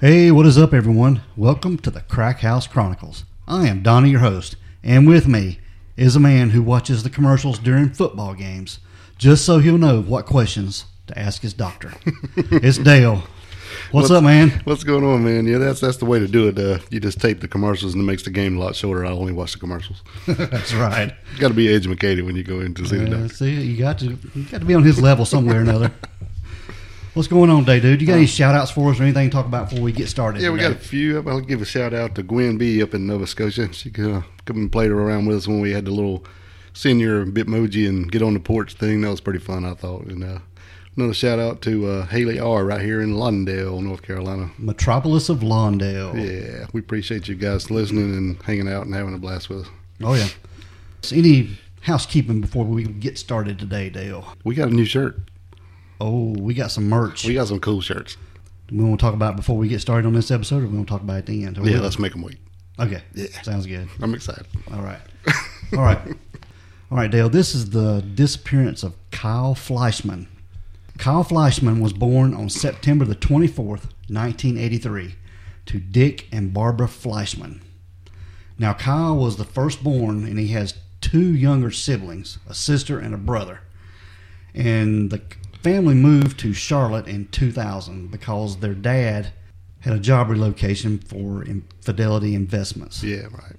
Hey, what is up, everyone? Welcome to the Crack House Chronicles. I am Donnie, your host, and with me is a man who watches the commercials during football games just so he'll know what questions to ask his doctor. it's Dale. What's, up, man? What's going on, man? Yeah, that's that's the way to do it. Uh, you just tape the commercials, and it makes the game a lot shorter. I only watch the commercials. That's right. You got to be educated when you go in to see the Uh, doctor. see, you got to you got to be on his level somewhere or another. What's going on, day dude? You got any shout outs for us or anything to talk about before we get started? Yeah, we got a today? few. I'll give a shout out to Gwen B up in Nova Scotia. She uh, come and played around with us when we had the little senior Bitmoji and get on the porch thing. That was pretty fun, I thought. And uh, another shout out to uh, Haley R right here in Lawndale, North Carolina. Metropolis of Lawndale. Yeah, we appreciate you guys listening and hanging out and having a blast with us. Oh yeah. So any housekeeping before we get started today, Dale? We got a new shirt. Oh, we got some merch. We got some cool shirts. we want to talk about it before we get started on this episode, or we want to talk about it at the end? Yeah, let's make them wait. Okay. Yeah. Sounds good. I'm excited. All right. All right. All right, Dale. This is the disappearance of Kyle Fleischmann. Kyle Fleischmann was born on September the 24th, 1983, to Dick and Barbara Fleischmann. Now, Kyle was the firstborn, and he has two younger siblings, a sister and a brother. And the family moved to Charlotte in 2000 because their dad had a job relocation for Fidelity Investments. Yeah, right.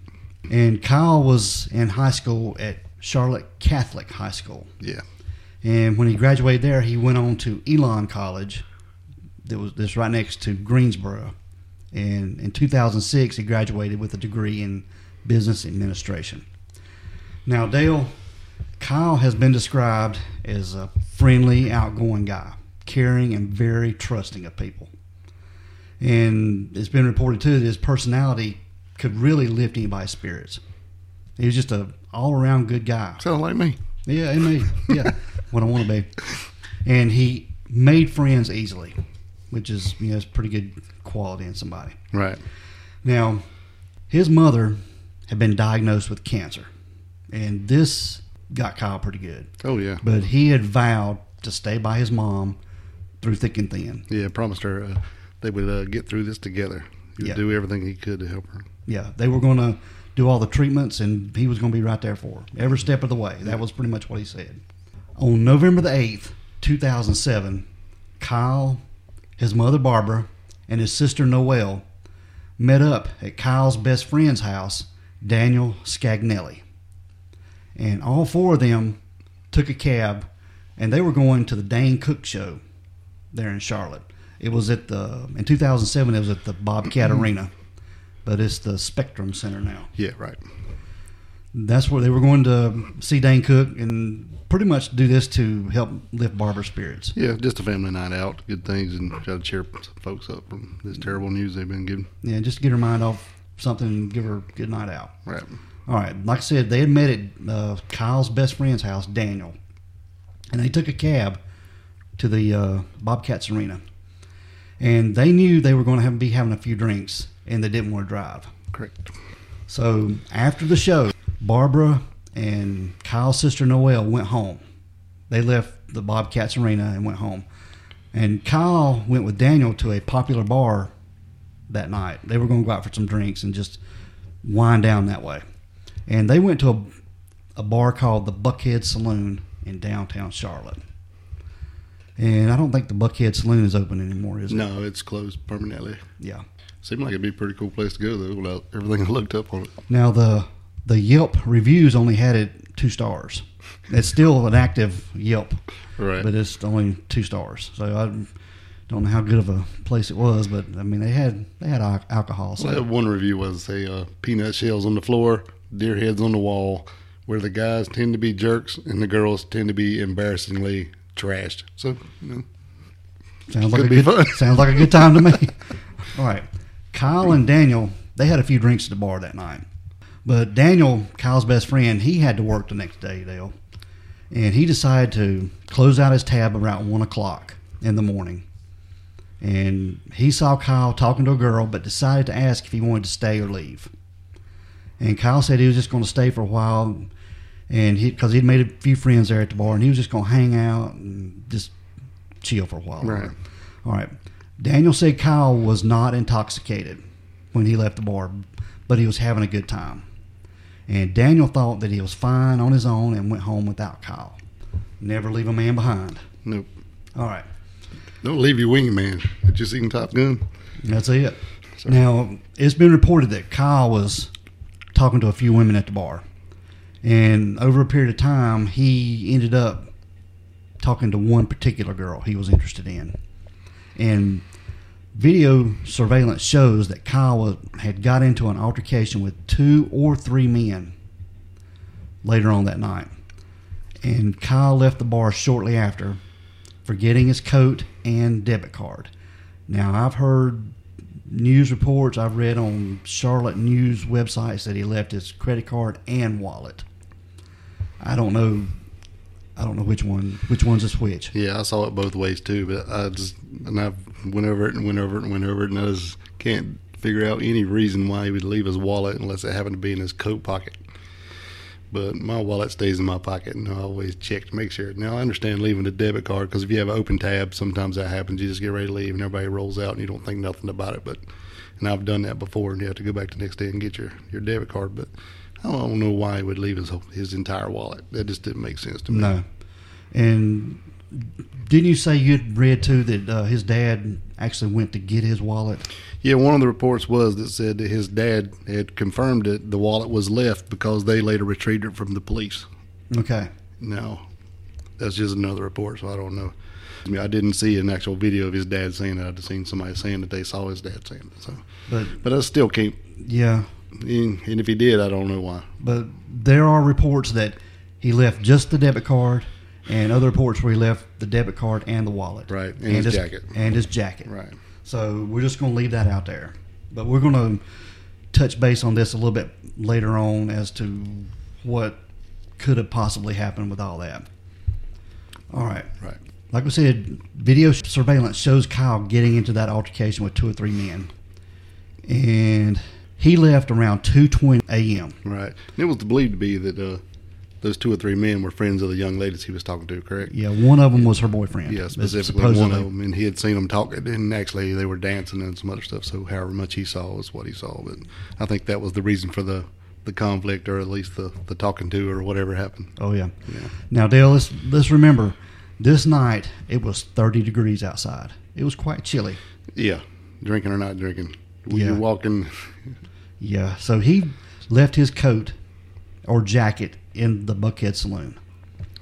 And Kyle was in high school at Charlotte Catholic High School. Yeah. And when he graduated there, he went on to Elon College. That was this right next to Greensboro. And in 2006, he graduated with a degree in business administration. Now, Dale, Kyle has been described as a friendly, outgoing guy, caring and very trusting of people. And it's been reported too that his personality could really lift anybody's spirits. He was just a all around good guy. Sound like me. Yeah, he made yeah what I want to be, and he made friends easily, which is you know it's pretty good quality in somebody. Right. Now, his mother had been diagnosed with cancer, and this got Kyle pretty good. Oh yeah. But he had vowed to stay by his mom through thick and thin. Yeah. Promised her uh, they would uh, get through this together. He would Yeah. do everything he could to help her. Yeah, they were going to do all the treatments, and he was going to be right there for her every step of the way. That was pretty much what he said. On November the 8th, 2007, Kyle, his mother Barbara, and his sister Noelle met up at Kyle's best friend's house, Daniel Scagnelli. And all four of them took a cab, and they were going to the Dane Cook show there in Charlotte. It was at the in 2007. It was at the Bobcat mm-hmm. Arena, but it's the Spectrum Center now. Yeah. Right. That's where they were going to see Dane Cook and pretty much do this to help lift Barbara's spirits. Yeah. Just a family night out. Good things and try to cheer folks up from this terrible news they've been given. Yeah, just to get her mind off something and give her a good night out. Right. All right, like I said, they had met at uh, Kyle's best friend's house, Daniel, and they took a cab to the uh, Bobcats Arena, and they knew they were going to have, be having a few drinks, and they didn't want to drive. Correct. So after the show, Barbara and Kyle's sister Noelle went home. They left the Bobcats Arena and went home, and Kyle went with Daniel to a popular bar that night. They were going to go out for some drinks and just wind down that way. And they went to a, a bar called the Buckhead Saloon in downtown Charlotte. And I don't think the Buckhead Saloon is open anymore, is it? No, it's closed permanently. Yeah. Seemed like it'd be a pretty cool place to go though. Without everything I looked up on it. Now the the Yelp reviews only had it two stars. It's still an active Yelp, Right. but it's only two stars. So I don't know how good of a place it was, but I mean they had they had alcohol. So Well, one review was say uh, peanut shells on the floor, deer heads on the wall, where the guys tend to be jerks and the girls tend to be embarrassingly trashed. So, you know, Sounds like a good fun. sounds like a good time to me. All right, Kyle and Daniel they had a few drinks at the bar that night, but Daniel, Kyle's best friend, he had to work the next day, Dale, and he decided to close out his tab around one o'clock in the morning. And he saw Kyle talking to a girl, but decided to ask if he wanted to stay or leave. And Kyle said he was just going to stay for a while, and he because he'd made a few friends there at the bar, and he was just going to hang out and just chill for a while. Right. All right. Daniel said Kyle was not intoxicated when he left the bar, but he was having a good time. And Daniel thought that he was fine on his own and went home without Kyle. Never leave a man behind. Nope. All right. Don't leave your wingman. You see Top Gun? That's it. Sorry. Now, it's been reported that Kyle was talking to a few women at the bar. And over a period of time, he ended up talking to one particular girl he was interested in. And video surveillance shows that Kyle had got into an altercation with two or three men later on that night. And Kyle left the bar shortly after, forgetting his coat and debit card. Now, I've heard news reports, I've read on Charlotte news websites that he left his credit card and wallet. I don't know. I don't know which one. Which one's is which? Yeah, I saw it both ways too, but I just and I went over it and went over it and went over it, and I just can't figure out any reason why he would leave his wallet unless it happened to be in his coat pocket. But my wallet stays in my pocket, and I always check to make sure. Now I understand leaving the debit card because if you have an open tab, sometimes that happens. You just get ready to leave, and everybody rolls out, and you don't think nothing about it. But and I've done that before, and you have to go back the next day and get your your debit card. But I don't know why he would leave his his entire wallet. That just didn't make sense to me. No. And didn't you say you'd read too that uh, his dad actually went to get his wallet? Yeah, one of the reports was that said that his dad had confirmed that the wallet was left because they later retrieved it from the police. Okay. Now, that's just another report, so I don't know. I, mean, I didn't see an actual video of his dad saying it. I'd seen somebody saying that they saw his dad saying it. So, But but I still can't. yeah, And and if he did, I don't know why. but there are reports that he left just the debit card, and other reports where he left the debit card and the wallet, Right, and his jacket. and his jacket. Right. So we're just going to leave that out there, but we're going to touch base on this a little bit later on as to what could have possibly happened with all that. All right. Right. Like we said, video surveillance shows Kyle getting into that altercation with two or three men, and he left around two twenty a.m. Right. And it was believed to be that uh, those two or three men were friends of the young ladies he was talking to. Correct. Yeah, one of them was her boyfriend. Yeah, specifically one of them, and he had seen them talking, and actually they were dancing and some other stuff. So, however much he saw was what he saw. But I think that was the reason for the the conflict, or at least the the talking to, or whatever happened. Oh yeah. Yeah. Now Dale, let's let's remember, this night it was thirty degrees outside. It was quite chilly. Yeah, drinking or not drinking. When Yeah. you're walking, Yeah. So he left his coat or jacket in the Buckhead Saloon.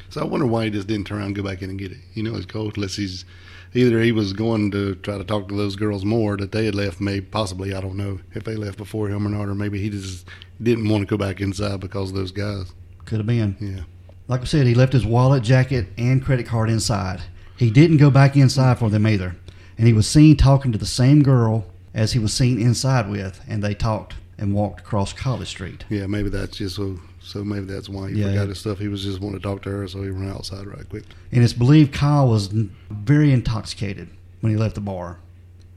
so I wonder why he just didn't turn around and go back in and get it. You know, it's cold unless he's either he was going to try to talk to those girls more that they had left. Maybe possibly I don't know if they left before him or not, or maybe he just didn't want to go back inside because of those guys. Could have been. Yeah. Like I said, he left his wallet, jacket, and credit card inside. He didn't go back inside for them either. And he was seen talking to the same girl as he was seen inside with, and they talked and walked across College Street. Yeah, maybe that's just so. So maybe that's why he Yeah. forgot his stuff. He was just wanting to talk to her, so he ran outside right quick. And it's believed Kyle was very intoxicated when he left the bar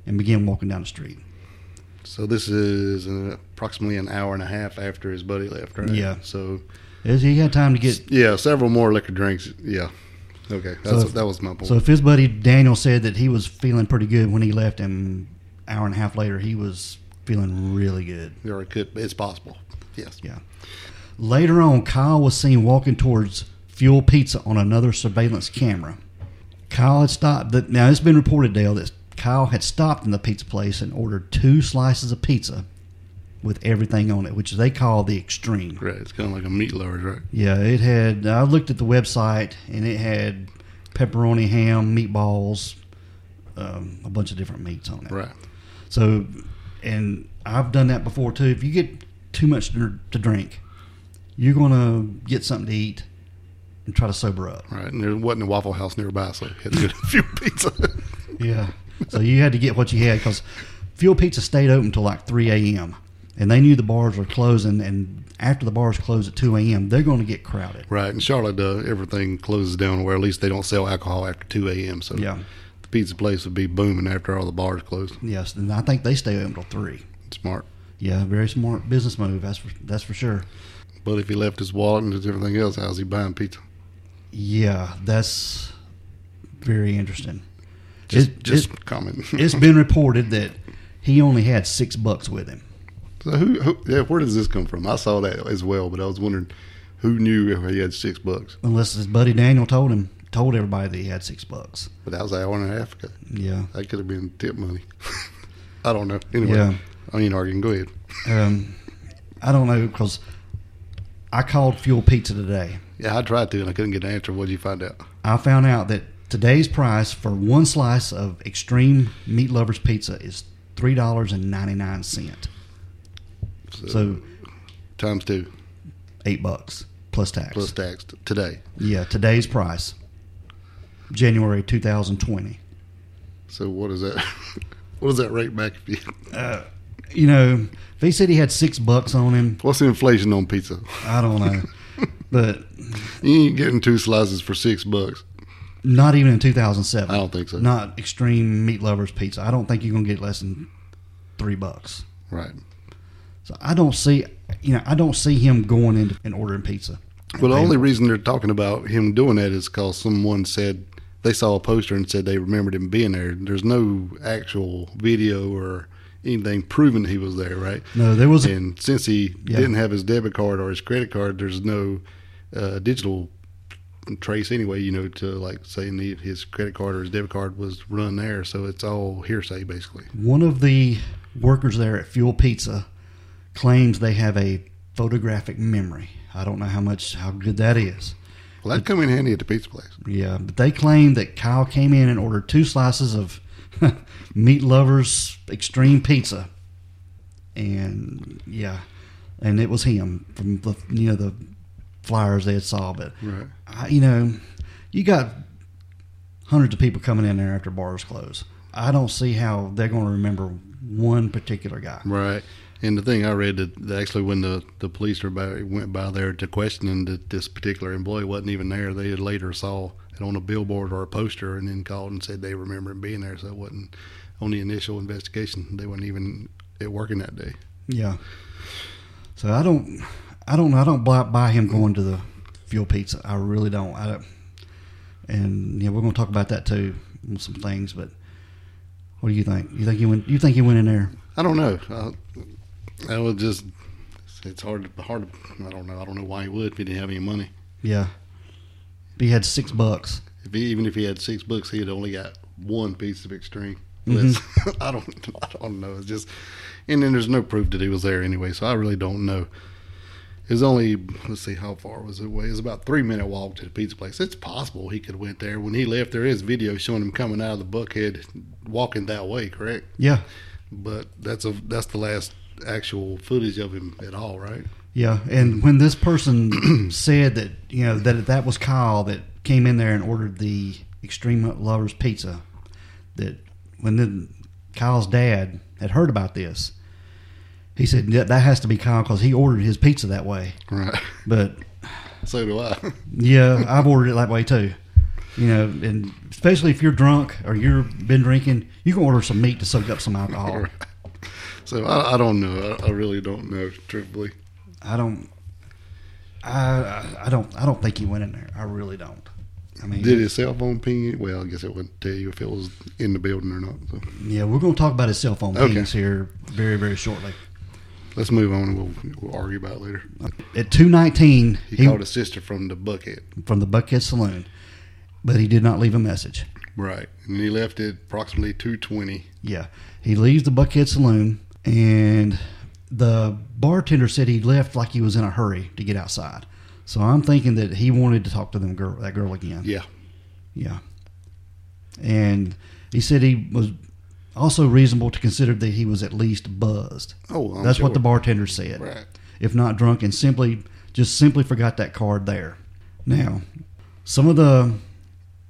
and began walking down the street. So this is uh, approximately an hour and a half after his buddy left, right? Yeah. So he had time to get. yeah, several more liquor drinks. Yeah. Okay, that's, So if- that was my point. So if his buddy Daniel said that he was feeling pretty good when he left, and hour and a half later he was feeling really good. or it could, it's possible. Yes. Yeah. Later on, Kyle was seen walking towards Fuel Pizza on another surveillance camera. Kyle had stopped. The, now, it's been reported, Dale, that Kyle had stopped in the pizza place and ordered two slices of pizza with everything on it, which they call the extreme. Right. It's kind of like a meat lovers, right? Yeah, it had. I looked at the website and it had pepperoni, ham, meatballs, um, a bunch of different meats on it. Right. So, and I've done that before too. If you get too much to, to drink, you're gonna get something to eat and try to sober up. Right. And there wasn't a Waffle House nearby, so had to get a few pizza. Yeah. so you had to get what you had because Fuel Pizza stayed open till like 3 a.m. and they knew the bars were closing. And after the bars close at 2 a.m., they're going to get crowded. right. In Charlotte, uh, everything closes down where at least they don't sell alcohol after 2 a.m. So Yeah. Pizza place would be booming after all the bars closed. Yes, and I think they stay open till three. Smart. Yeah, very smart business move. That's for, that's for sure. But if he left his wallet and his everything else, how's he buying pizza? Yeah, that's very interesting. Just, It- just it- comment. it's been reported that he only had six bucks with him. so who, who? Yeah, where does this come from? I saw that as well, but I was wondering who knew if he had six bucks. Unless his buddy Daniel told him, told everybody that he had six bucks. But that was an hour and a half ago. Yeah. That could have been tip money. I don't know. Anyway, Yeah. I ain't arguing. Go ahead. Um, I don't know because I called Fuel Pizza today. Yeah, I tried to, and I couldn't get an answer. What did you find out? I found out that today's price for one slice of extreme meat lovers pizza is three dollars and ninety nine cent. So, So times two eight bucks plus tax. plus tax today. Yeah, today's price, January two thousand twenty. So what is that? what does that rate back? If you, Uh, you know, if he said he had six bucks on him, what's the inflation on pizza? I don't know, but You ain't getting two slices for six bucks. not even in two thousand seven. I don't think so. Not extreme meat lovers pizza. I don't think you're gonna get less than three bucks. Right. So I don't see, you know, I don't see him going in and ordering pizza. Well, the only reason they're talking about him doing that is because someone said they saw a poster and said they remembered him being there. There's no actual video or anything proving he was there, right? No, there was And since he Yeah. didn't have his debit card or his credit card, there's no uh, digital trace anyway. You know, to like saying the, his credit card or his debit card was run there, so it's all hearsay basically. one of the workers there at Fuel Pizza claims they have a photographic memory. I don't know how much how good that is. Well, that'd come in handy at the pizza place. Yeah, but they claim that Kyle came in and ordered two slices of meat lovers extreme pizza, and yeah, and it was him from the you know the flyers they had saw. But Right. I, you know, you got hundreds of people coming in there after bars close. I don't see how they're going to remember one particular guy. Right. And the thing I read that, that actually when the, the police were by, went by there to question him that this particular employee wasn't even there, they had later saw it on a billboard or a poster and then called and said they remember him being there. So it wasn't on the initial investigation. They weren't even at working that day. Yeah. So I don't, I don't, I don't buy, buy him going to the fuel pizza. I really don't. I don't. And yeah, we're going to talk about that too, some things. But what do you think? You think he went? You think he went in there? I don't know. I, I would just it's hard hard. I don't know. I don't know why he would if he didn't have any money. Yeah. But he had six bucks. If he, even if he had six bucks, he had only got one piece of extreme. Mhm. I don't. I don't know. It's just, and then there's no proof that he was there anyway. So I really don't know. It's only let's see how far was it away. It was about three minute walk to the pizza place. It's possible he could have went there. When he left, there is video showing him coming out of the Buckhead, walking that way. Correct, Yeah. but that's a that's the last actual footage of him at all, right? Yeah, and when this person said that you know that that was Kyle that came in there and ordered the Extreme Lovers pizza, that when then Kyle's dad had heard about this, he said that that has to be Kyle because he ordered his pizza that way. Right. But So do I. yeah, I've ordered it that way too. You know, and especially if you're drunk or you've been drinking, you can order some meat to soak up some alcohol. So I, I don't know. I, I really don't know, truthfully. I don't. I I- don't I don't think he went in there. I really don't. I mean, Did his cell phone ping? Well, I guess it wouldn't tell you if it was in the building or not. So Yeah, we're going to talk about his cell phone Okay. pings here very, very shortly. let's move on and we'll, we'll argue about it later. At two nineteen, He, he, called his sister from the Buckhead. from the Buckhead Saloon, but he did not leave a message. Right. And he left at approximately 220. Yeah, he leaves the Buckhead Saloon, and the bartender said he left like he was in a hurry to get outside. So I'm thinking that he wanted to talk to them girl, that girl again. Yeah. Yeah. And he said he was also reasonable to consider that he was at least buzzed. Oh, I'm That's what the bartender said. Right. If not drunk and simply just simply forgot that card there. Now, some of the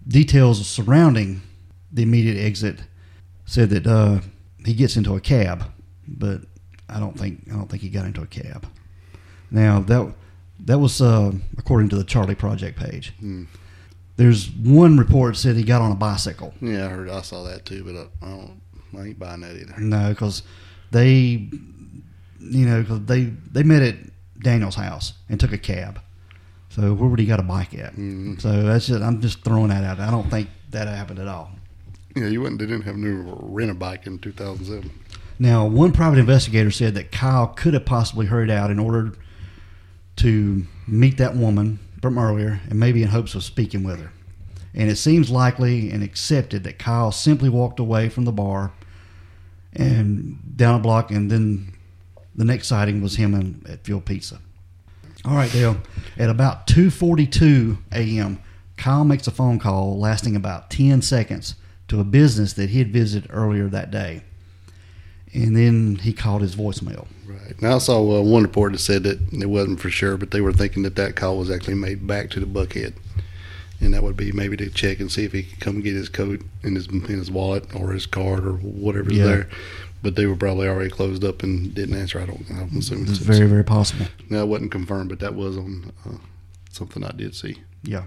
details surrounding the immediate exit said that uh, he gets into a cab, but I don't think I don't think he got into a cab. Now that that was uh, according to the Charley Project page. Hmm. There's one report said he got on a bicycle. Yeah, I heard. I saw that too, but I, I don't. I ain't buying that either. No, because they, you know, 'cause they they met at Daniel's house and took a cab. So where would he got a bike at? Mhm. So that's just I'm just throwing that out. I don't think that happened at all. Yeah, you wouldn't. They didn't have no rent a bike in 2007. Now, one private investigator said that Kyle could have possibly hurried out in order to meet that woman from earlier and maybe in hopes of speaking with her. And it seems likely and accepted that Kyle simply walked away from the bar and down a block, and then the next sighting was him at Fuel Pizza. All right, Dale. At about 2:42 a.m., Kyle makes a phone call lasting about 10 seconds to a business that he had visited earlier that day, and then he called his voicemail. Right. Now I saw uh, one report that said that it wasn't for sure, but they were thinking that that call was actually made back to the Buckhead, and that would be maybe to check and see if he could come get his coat and his in his wallet or his card or whatever's Yeah. there. But they were probably already closed up and didn't answer. I don't. I'm assuming It's very, very possible. Now it wasn't confirmed, but that was on uh, something I did see. Yeah.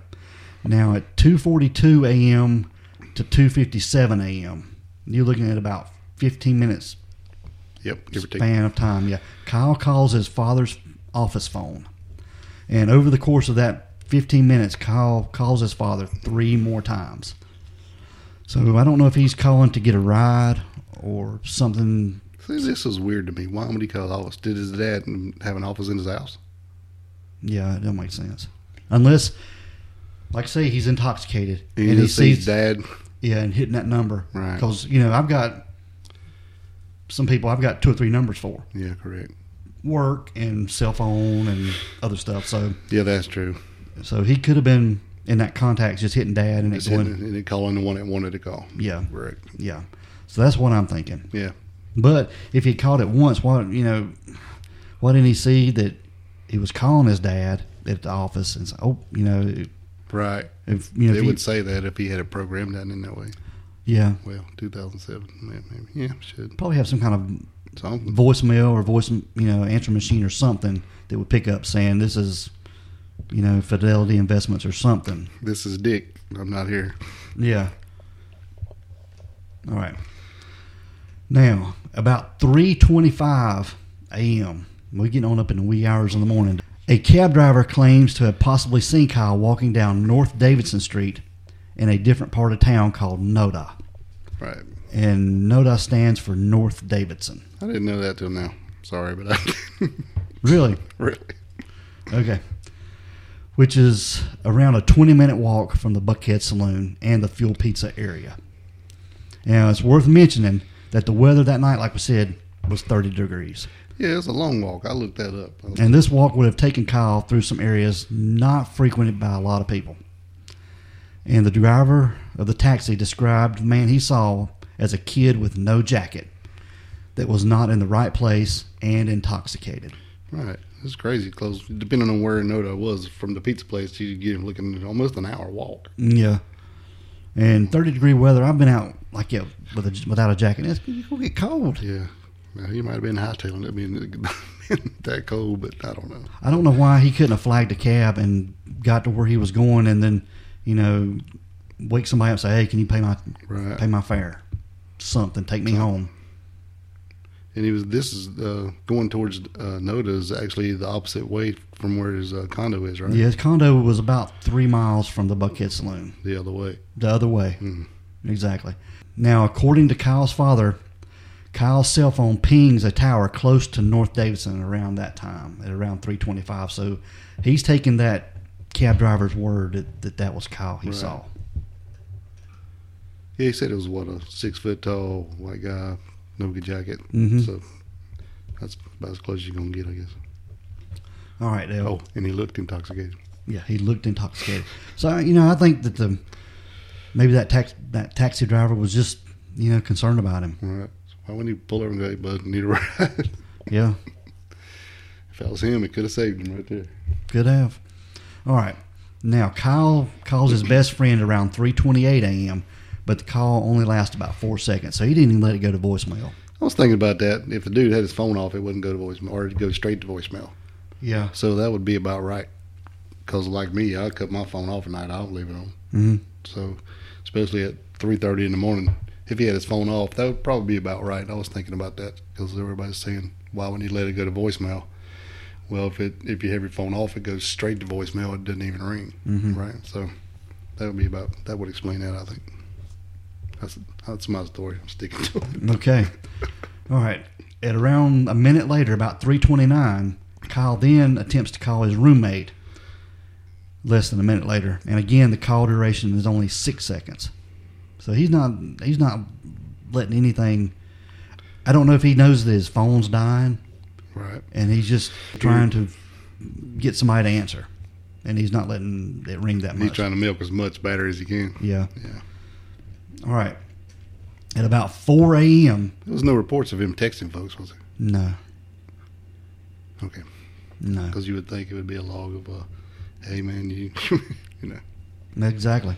Now at 2:42 a.m. to 2:57 a.m., you're looking at about 15 minutes Yep. Give or take. span of time. Yeah. Kyle calls his father's office phone, and over the course of that 15 minutes, Kyle calls his father three more times. So I don't know if he's calling to get a ride or something. See, this is weird to me. Why would he call the office? Did his dad have an office in his house? Yeah, it don't make sense. Unless, like I say, he's intoxicated He and he sees sees dad. Yeah, and hitting that number. Right. Because, you know, I've got some people I've got two or three numbers for Yeah, correct. work and cell phone and other stuff. So Yeah, that's true. so he could have been in that contact just hitting dad and it It's going, hitting- and then calling the one that wanted to call. yeah, Correct. yeah. So that's what I'm thinking. Yeah. But if he called it once, why, you know, why didn't he see that he was calling his dad at the office and say, oh, you know, Right. if, you know, They if he- would say that if he had a program done in that way. Yeah, Well, 2007, yeah, maybe. Yeah, should. probably have some kind of Something. voicemail or voice, you know, answer machine or something that would pick up saying this is, you know, Fidelity Investments or something. This is Dick. I'm not here. Yeah. All right. Now, about 3:25 a.m., we get on up in the wee hours in the morning. A cab driver claims to have possibly seen Kyle walking down North Davidson Street in a different part of town called Noda. Right. And Noda stands for North Davidson. I didn't know that till now. Sorry, but I Really? really. Okay. Which is around a 20 minute walk from the Buckhead Saloon and the Fuel Pizza area. Now, it's worth mentioning that the weather that night, like we said, was 30 degrees. Yeah, it's a long walk. I looked that up. And this walk would have taken Kyle through some areas not frequented by a lot of people. And the driver of the taxi described the man he saw as a kid with no jacket that was not in the right place and intoxicated. Right. It's crazy close. Depending on where Noda was from the pizza place, you get him looking at almost an hour walk. Mm, yeah. And 30 degree weather, I've been out like yeah, with a, without a jacket. It's going to get cold. Yeah. Now, he might have been hightailing it. I mean, that cold, but I don't know. I don't know why he couldn't have flagged a cab and got to where he was going and then, you know, wake somebody up and say, hey, can you pay my Right. pay my fare? Something, take me home. And he was. This is uh, going towards uh, Noda is actually the opposite way from where his uh, condo is, right? Yeah, his condo was about three miles from the Buckhead Saloon, The other way. the other way. Mhm. Exactly. Now, according to Kyle's father, Kyle's cell phone pings a tower close to North Davidson around that time, at around 325. So he's taking that cab driver's word that that, that was Kyle he Right. saw. Yeah, he said it was what a six foot tall white guy, no good jacket. Mhm. So that's about as close as you're gonna get, I guess. All right, Dale. Oh, and he looked intoxicated. Yeah, he looked intoxicated. So you know, I think that the maybe that tax that taxi driver was just you know concerned about him. All right. So why wouldn't he pull over and go, hey, bud, need a ride? Yeah, if that was him, it could have saved him right there. could have. All right. Now Kyle calls his best friend around 3:28 a.m., but the call only lasts about four seconds, so he didn't even let it go to voicemail. I was thinking about that. If the dude had his phone off, it wouldn't go to voicemail, or it'd go straight to voicemail. Yeah. So that would be about right. Because like me, I cut my phone off at night. I don't leave it on. hmm So, especially at three thirty in the morning, if he had his phone off, that would probably be about right. I was thinking about that because everybody's saying, "Why wouldn't you let it go to voicemail?" Well, if it if you have your phone off, it goes straight to voicemail. It doesn't even ring, Mhm. right? So that would be about that would explain that. I think. That's that's my story. I'm sticking to it. Okay. All right. At around a minute later, about 329, Kyle then attempts to call his roommate less than a minute later. And again, the call duration is only six seconds. So he's not he's not letting anything. I don't know if he knows that his phone's dying, Right. and he's just trying to get somebody to answer, and he's not letting it ring that much. He's trying to milk as much battery as he can. yeah. Yeah. All right. At about 4 a.m. There was no reports of him texting folks, was there? No. Okay. No. Because you would think it would be a log of, uh, hey man, you, you know. Exactly.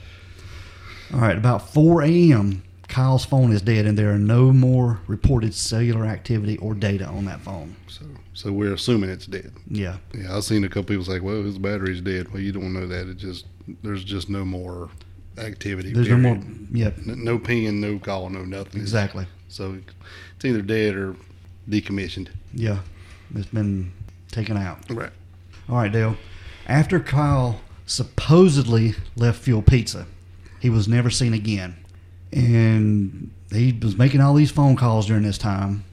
All right, about 4 a.m., Kyle's phone is dead, and there are no more reported cellular activity or data on that phone. So so we're assuming it's dead. Yeah, Yeah, I've seen a couple people say, well, his battery's dead. Well, you don't know that. It just there's just no more activity. there's no more. period. Yeah, N- No ping, no call, no nothing. exactly. So it's either dead or decommissioned. Yeah, it's been taken out. Right. All right, Dale. After Kyle supposedly left Fuel Pizza, he was never seen again, and he was making all these phone calls during this time.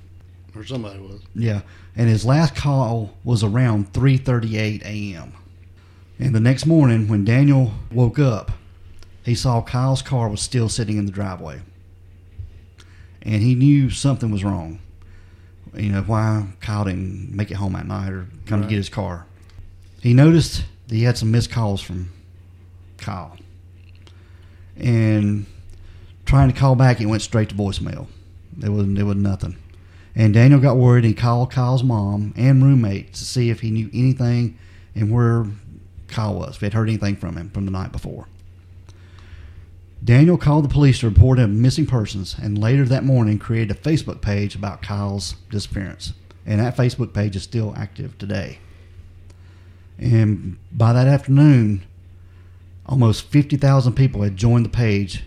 Or somebody was. Yeah, and his last call was around 3:38 a.m. And the next morning, when Daniel woke up, he saw Kyle's car was still sitting in the driveway, and he knew something was wrong. You know why Kyle didn't make it home at night or come to get his car. He noticed that he had some missed calls from Kyle, and trying to call back, it went straight to voicemail. There was there was nothing. And Daniel got worried and called Kyle's mom and roommate to see if he knew anything and where Kyle was, if he had heard anything from him from the night before. Daniel called the police to report him missing persons and later that morning created a Facebook page about Kyle's disappearance. And that Facebook page is still active today. And by that afternoon, almost 50,000 people had joined the page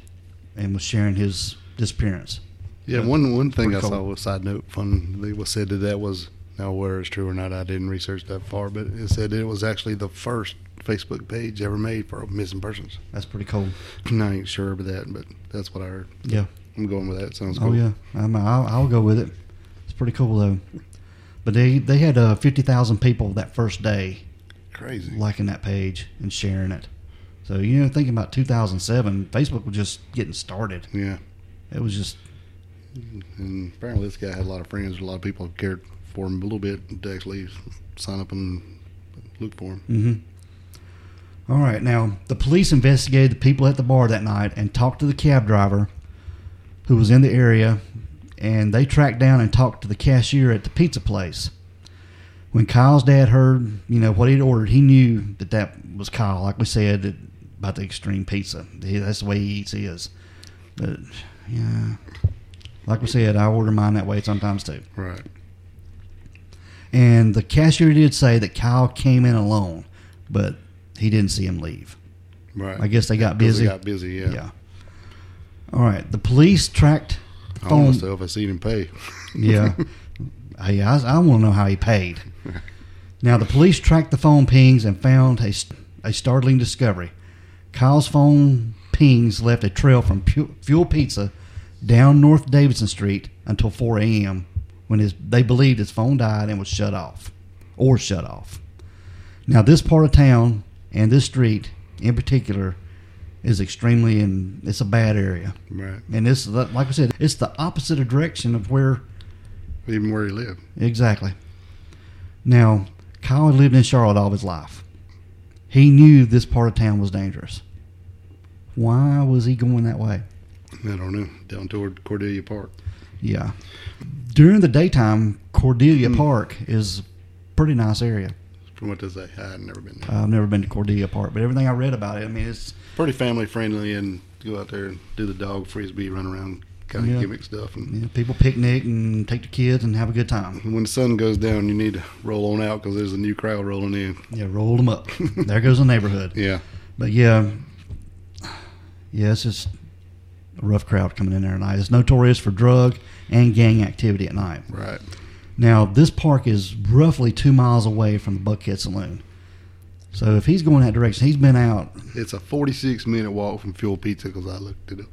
and was sharing his disappearance. Yeah, one one thing I cool. saw was side note fun. They was said that that was now whether it's true or not. I didn't research that far, but it said it was actually the first Facebook page ever made for missing persons. That's pretty cool. I'm not even sure of that, but that's what I heard. Yeah. I'm going with that. Sounds cool. Oh yeah, I'm, I'll, I'll go with it. It's pretty cool though. But they they had uh, fifty thousand people that first day Crazy. liking that page and sharing it. So you know, thinking about 2007, Facebook was just getting started. Yeah. It was just And apparently this guy had a lot of friends. A lot of people cared for him a little bit to actually sign up and look for him. Mm-hmm. All right, now the police investigated the people at the bar that night and talked to the cab driver who was in the area, and they tracked down and talked to the cashier at the pizza place. When Kyle's dad heard, you know, what he'd ordered, he knew that that was Kyle. Like we said that- about the extreme pizza, He- that's the way he eats his. But yeah, like we said, I order mine that way sometimes too. Right. And the cashier did say that Kyle came in alone, but he didn't see him leave. Right. I guess they got busy. They got busy. Yeah. Yeah. All right. The police tracked I phone. want myself. I seen him pay. Yeah. hey, I, I want to know how he paid. Now, the police tracked the phone pings and found a, a startling discovery. Kyle's phone pings left a trail from Fuel Pizza down North Davidson Street until 4 a.m. when his, they believed his phone died and was shut off or shut off. Now, this part of town and this street in particular is extremely and it's a bad area. right. And this, like I said, it's the opposite of direction of where Even where he lived. exactly. Now, Kyle had lived in Charlotte all his life. He knew this part of town was dangerous. Why was he going that way? I don't know. Down toward Cordelia Park. Yeah. During the daytime, Cordelia Hmm. Park is a pretty nice area. From what they say, I've never been there. I've never been to Cordelia Park, but everything I read about it, I mean, it's Pretty family friendly, and go out there and do the dog frisbee, run around, kind of gimmick stuff. And know, people picnic and take the kids and have a good time. when the sun goes down, you need to roll on out because there's a new crowd rolling in. Yeah, roll them up. there goes the neighborhood. Yeah. But yeah, yeah, it's just a rough crowd coming in there tonight. It's notorious for drug and gang activity at night. Right. Now, this park is roughly two miles away from the Buckhead Saloon. So if he's going that direction, he's been out. It's a 46 minute walk from Fuel Pizza because I looked at it up.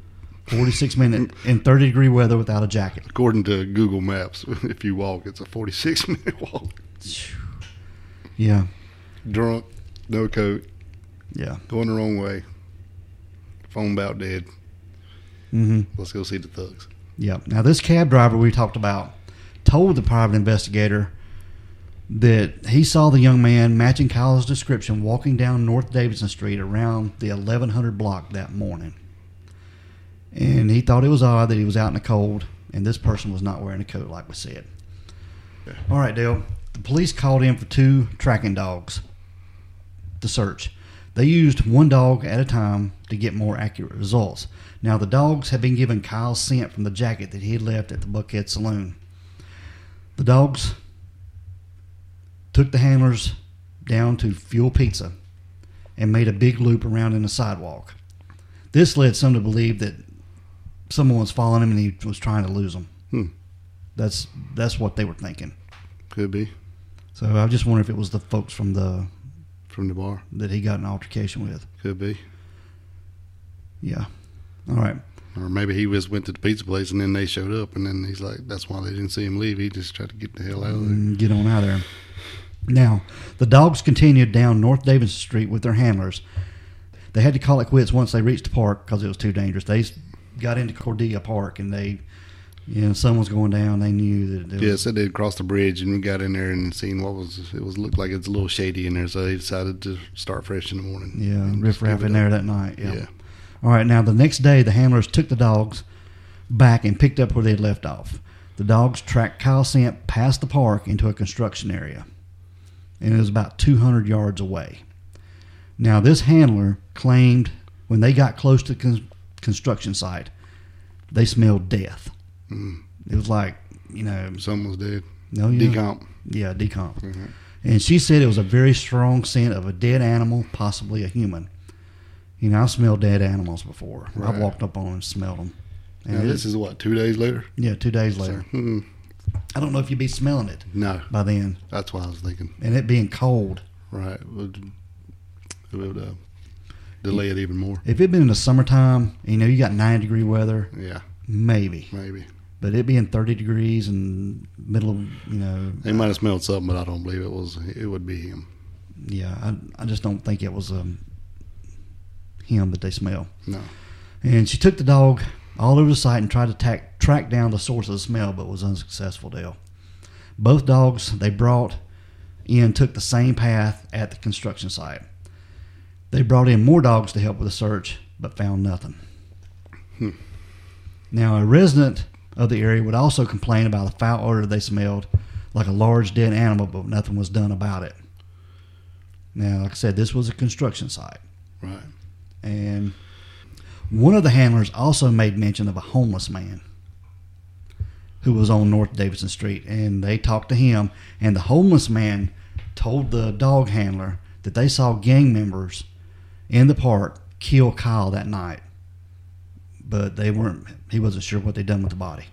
46 minute in 30 degree weather without a jacket. According to Google Maps, if you walk, it's a 46 minute walk. Yeah, Drunk, no coat, yeah. going the wrong way. Phone about dead. hmm Let's go see the thugs. Yep. Now, this cab driver we talked about told the private investigator that he saw the young man matching Kyle's description walking down North Davidson Street around the 1100 block that morning. And he thought it was odd that he was out in the cold and this person was not wearing a coat, like we said. Yeah. All right, Dale. The police called in for two tracking dogs to search. They used one dog at a time to get more accurate results. Now, the dogs had been given Kyle's scent from the jacket that he had left at the Buckhead Saloon. The dogs took the handlers down to Fuel Pizza and made a big loop around in the sidewalk. This led some to believe that someone was following him and he was trying to lose them. Hmm. That's that's what they were thinking. Could be So I just wonder if it was the folks from the from the bar. that he got an altercation with. Could be. Yeah. All right. Or maybe he was went to the pizza place and then they showed up and then he's like, that's why they didn't see him leave. He just tried to get the hell out of there. Mm, Get on out of there. Now, the dogs continued down North Davidson Street with their handlers. They had to call it quits once they reached the park because it was too dangerous. They got into Cordelia Park and they, you know, sun was going down. They knew that. It was, Yeah, said they'd crossed the bridge and we got in there and seen what was it was looked like it's a little shady in there, so they decided to start fresh in the morning. Yeah, riff raff in there that night. Yeah. Yeah. All right. Now the next day, the handlers took the dogs back and picked up where they had left off. The dogs tracked Kyle Scent past the park into a construction area, and it was about 200 yards away. Now this handler claimed when they got close to the con- construction site, they smelled death. Mm. It was like you know, Someone was dead. no, yeah, Decomp. yeah, decomp. Mhm. And she said it was a very strong scent of a dead animal, possibly a human. You know, I've smelled dead animals before. I've walked up on them and smelled them. And Now it- this is what two days later. yeah, two days later. So, hmm, I don't know if you'd be smelling it no, by then, that's what I was thinking. and it being cold. Right, it would, it would uh, delay it even more. If it'd been in the summertime, you know, you got nine degree weather, Yeah, maybe. maybe But it being thirty degrees and middle of, you know, they might have smelled something, but I don't believe it was. It would be him. yeah, I, I just don't think it was um, him that they smell. No, And she took the dog all over the site and tried to tack, track down the source of the smell, but was unsuccessful. Dale. Both dogs they brought in took the same path at the construction site. They brought in more dogs to help with the search, but found nothing. Hmm. Now, a resident of the area would also complain about the foul odor they smelled, like a large dead animal, but nothing was done about it. Now, like I said, this was a construction site. right. And one of the handlers also made mention of a homeless man who was on North Davidson Street. And they talked to him. And the homeless man told the dog handler that they saw gang members in the park kill Kyle that night. But they weren't, he wasn't sure what they'd done with the body.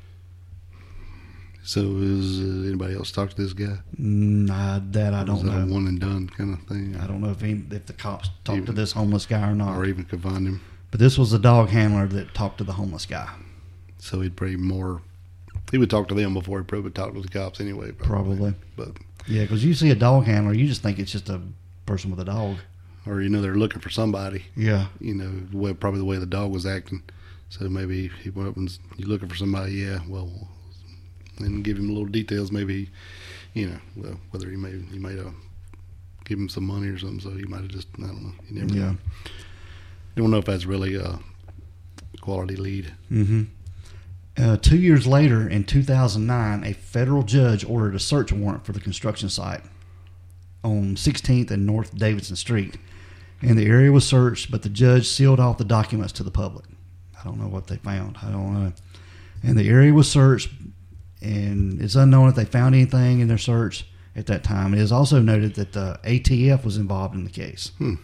So is uh, anybody else talk to this guy? Mm, I, that I don't is that a know. one and done kind of thing, I don't know if, he, if the cops talked to this homeless guy or not. or even could find him. But this was the dog handler that talked to the homeless guy. So he'd probably more. He would talk to them before he probably would talk to the cops anyway. Probably. But Yeah, because you see a dog handler, you just think it's just a person with a dog. Or you know they're looking for somebody. Yeah. You know, the way, probably the way the dog was acting. So maybe he went up and s- you looking for somebody. Yeah, well, and give him a little details. Maybe, you know, well, whether he may he might have give him some money or something. So he might have just I don't know. You never Yeah. know. You don't know if that's really a quality lead. hmm Uh, two years later, in 2009, a federal judge ordered a search warrant for the construction site on 16th and North Davidson Street. And the area was searched, but the judge sealed off the documents to the public. I don't know what they found. I don't know. And the area was searched, and it's unknown if they found anything in their search at that time. It is also noted that the ATF was involved in the case. Hmm.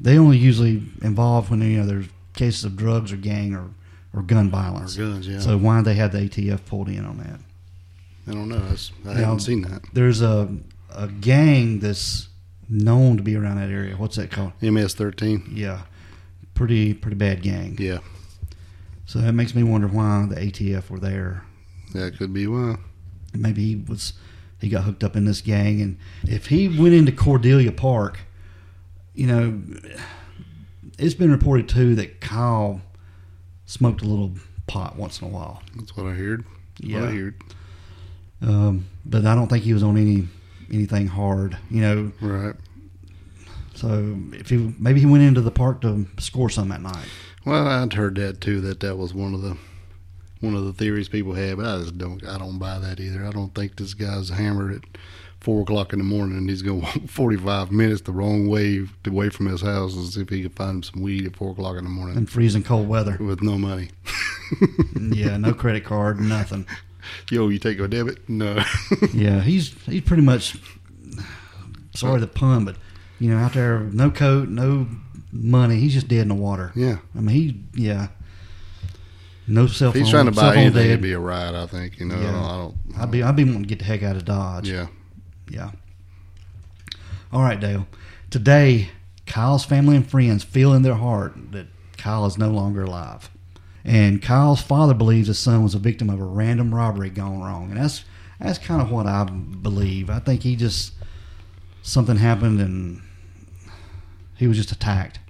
They only usually involved when you know there's cases of drugs or gang or, or gun violence. Or guns, yeah. So why did they have the ATF pulled in on that? I don't know. That's, I Now- haven't seen that. There's a a gang that's known to be around that area. What's that called? MS thirteen. Yeah, pretty pretty bad gang. Yeah. So that makes me wonder why the ATF were there. That could be why. Maybe he was he got hooked up in this gang, and if he went into Cordelia Park, you know, it's been reported too that Kyle smoked a little pot once in a while. That's what I heard. That's Yeah. What I heard. Um, but I don't think he was on any anything hard, you know. Right. So if he maybe he went into the park to score some that night. Well, I'd heard that too. That that was one of the one of the theories people had, but I just don't. I don't buy that either. I don't think this guy's hammered at four o'clock in the morning and he's going to walk forty five minutes the wrong way away from his house and see if he could find some weed at four o'clock in the morning in freezing cold weather. with no money. yeah, no credit card, nothing. Yo, you take a debit? No. Yeah, he's he's pretty much sorry the pun, but you know out there no coat, no money. He's just dead in the water. yeah. I mean he yeah. No cell phone. he's trying to buy anything, dead. it'd be a ride. I think. You know. Yeah. I don't. I'd be I'd be wanting to get the heck out of Dodge. Yeah. Yeah. All right, Dale. Today, Kyle's family and friends feel in their heart that Kyle is no longer alive. And Kyle's father believes his son was a victim of a random robbery gone wrong. And that's that's kind of what I believe. I think he just something happened and he was just attacked.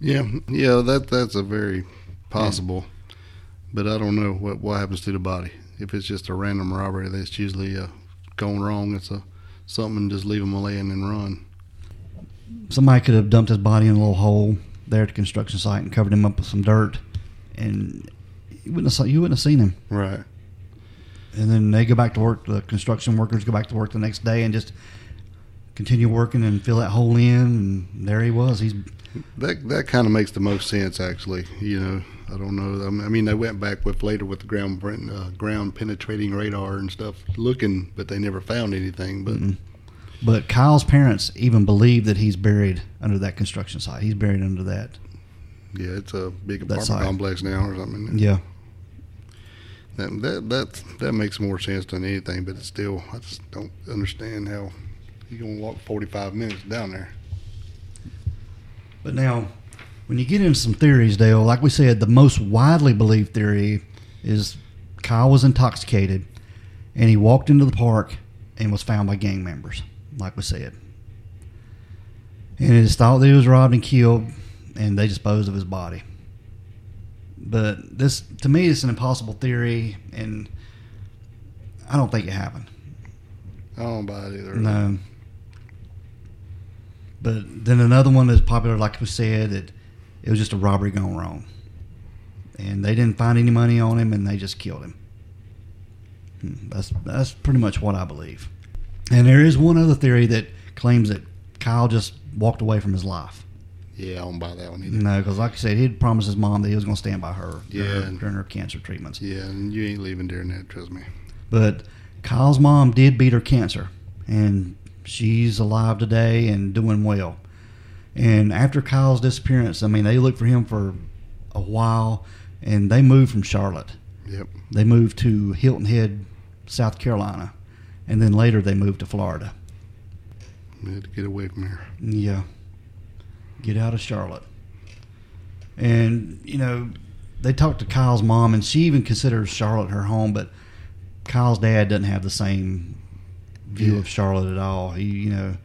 Yeah. Yeah. That that's a very possible. But I don't know what what happens to the body. If it's just a random robbery, that's usually uh, going wrong. It's a something. Just leave him laying and run. Somebody could have dumped his body in a little hole there at the construction site and covered him up with some dirt, and you wouldn't have, saw- you wouldn't have seen him. Right. and then they go back to work. The construction workers go back to work the next day and just continue working and fill that hole in. And there he was. He's That that kind of makes the most sense, actually. You know, I don't know. I mean, they went back with later with the ground uh, ground penetrating radar and stuff, looking, but they never found anything. But Mm-mm. But Kyle's parents even believe that he's buried under that construction site. He's buried under that. yeah, it's a big apartment side. complex now or something. Yeah, That that that that makes more sense than anything. But it's still, I just don't understand how you gonna walk forty five minutes down there. but now when you get into some theories, Dale, like we said, the most widely believed theory is Kyle was intoxicated and he walked into the park and was found by gang members, like we said. And it is thought that he was robbed and killed, and they disposed of his body. But this, to me, it's an impossible theory, and I don't think it happened. I don't buy it either. No. But then another one that's popular, like we said, that it was just a robbery gone wrong, and they didn't find any money on him, and they just killed him. Hmm, That's that's pretty much what I believe. And there is one other theory that claims that Kyle just walked away from his life. Yeah, I don't buy that one either. No, because like I said, he'd promised his mom that he was going to stand by her during, Yeah. her, during her cancer treatments. Yeah, and you ain't leaving during that. Trust me. But Kyle's mom did beat her cancer, and she's alive today and doing well. And after Kyle's disappearance, I mean, they looked for him for a while, and they moved from Charlotte. Yep. They moved to Hilton Head, South Carolina, and then later they moved to Florida. We had to get away from here. Yeah. Get out of Charlotte. And, you know, they talked to Kyle's mom, and she even considers Charlotte her home, but Kyle's dad doesn't have the same view Yeah. of Charlotte at all. He, you know,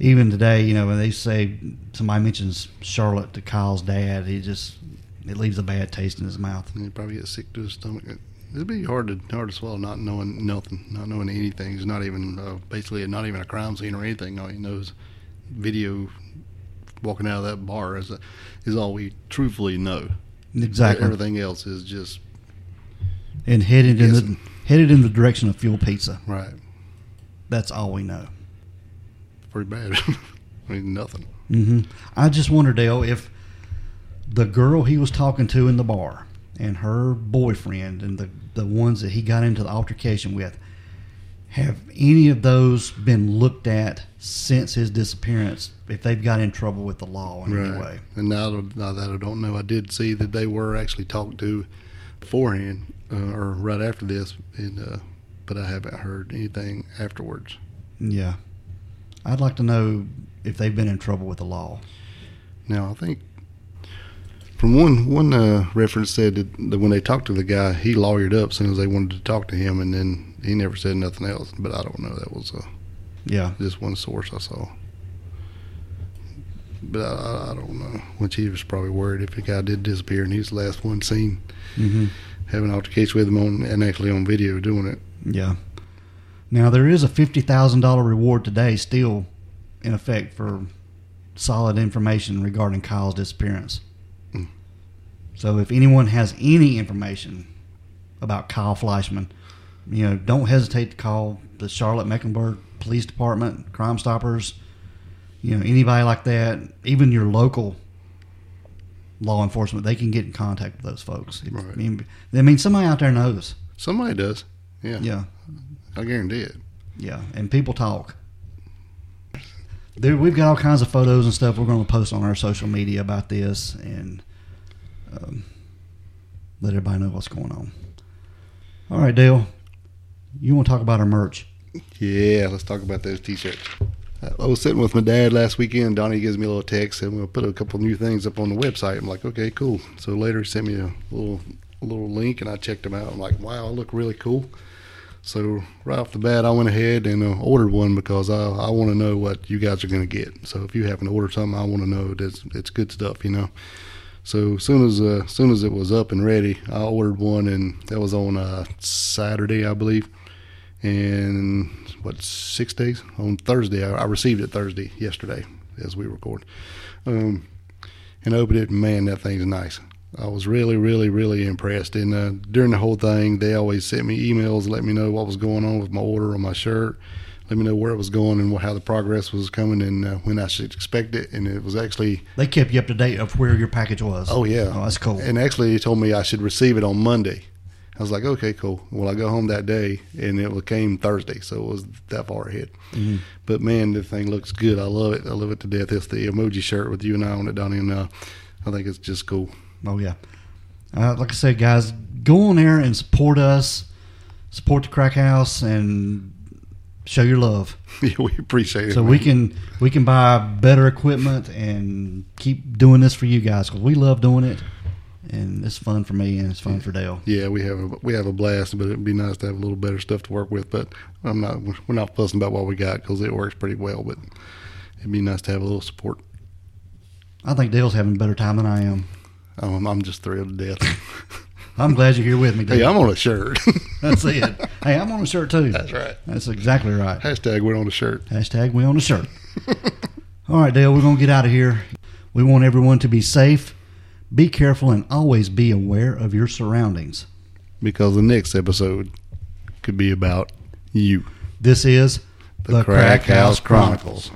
even today, you know, when they say somebody mentions Charlotte to Kyle's dad, he just, it leaves a bad taste in his mouth. And he'd probably gets sick to his stomach. It'd be hard to hard to swallow, not knowing nothing, not knowing anything. It's not even uh, basically not even a crime scene or anything. All he knows, video walking out of that bar is a, is all we truthfully know. Exactly. Everything else is just And headed in the, headed in the direction of Fuel Pizza. right. That's all we know. Pretty bad. I mean, nothing. hmm I just wonder, Dale, if the girl he was talking to in the bar and her boyfriend and the, the ones that he got into the altercation with, have any of those been looked at since his disappearance? If they've got in trouble with the law in any way? And now, now that I don't know, I did see that they were actually talked to beforehand uh, or right after this, and uh, but I haven't heard anything afterwards. Yeah, I'd like to know if they've been in trouble with the law. Now I think From one one uh, reference said that, that when they talked to the guy, he lawyered up as soon as they wanted to talk to him, and then he never said nothing else. But I don't know. That was uh, Yeah. just one source I saw. But I, I don't know. Which he was probably worried if the guy did disappear and he's the last one seen hmm having an altercation with him on and actually on video doing it. Yeah. Now there is a fifty thousand dollar reward today, still in effect for solid information regarding Kyle's disappearance. So if anyone has any information about Kyle Fleischmann, you know, don't hesitate to call the Charlotte Mecklenburg Police Department, Crime Stoppers. You know, anybody like that, even your local law enforcement, they can get in contact with those folks. Right. I mean, I mean, somebody out there knows. Somebody does. Yeah, Yeah. I guarantee it. Yeah, and people talk. There, we've got all kinds of photos and stuff we're going to post on our social media about this and um, let everybody know what's going on. All right, Dale, you want to talk about our merch? Yeah, let's talk about those t-shirts. I was sitting with my dad last weekend. Donnie gives me a little text, and we'll put a couple new things up on the website. I'm like, okay, cool. So later he sent me a little a little link, and I checked them out. I'm like, wow, I look really cool. So right off the bat, I went ahead and uh, ordered one because I I want to know what you guys are going to get. So if you happen to order something, I want to know that it's, it's good stuff, you know. So as soon as uh, soon as it was up and ready, I ordered one, and that was on uh, Saturday, I believe. And what six days on Thursday? I, I received it Thursday yesterday as we record. Um, and opened it, man, that thing's nice. I was really, really, really impressed. And uh, during the whole thing, they always sent me emails, let me know what was going on with my order on my shirt, let me know where it was going and how the progress was coming, and uh, when I should expect it. And it was actually They kept you up to date of where your package was. Oh yeah. Oh, that's cool. And actually, he told me I should receive it on Monday. I was like, okay, cool. Well, I go home that day, and it came Thursday, so it was that far ahead. Mhm. But man, the thing looks good. I love it. I love it to death. It's the emoji shirt with you and I on it, Donnie, and uh, I think it's just cool. Oh yeah. Uh, like I said, guys, go on there and support us, support the Crack House, and show your love. yeah, we appreciate it. so man. we can we can buy better equipment and keep doing this for you guys because we love doing it, and it's fun for me and it's fun for Dale. Yeah, we have a we have a blast, but it'd be nice to have a little better stuff to work with. But I'm not we're not fussing about what we got because it works pretty well. But it'd be nice to have a little support. I think Dale's having a better time than I am. Um, I'm just thrilled to death. I'm glad you're here with me, Dale. hey, I'm on a shirt. That's it. Hey, I'm on a shirt too. That's right. That's exactly right. Hashtag we're on a shirt. Hashtag we on a shirt. All right, Dale, we're going to get out of here. We want everyone to be safe, be careful, and always be aware of your surroundings. because the next episode could be about you. This is The, Crack House Chronicles.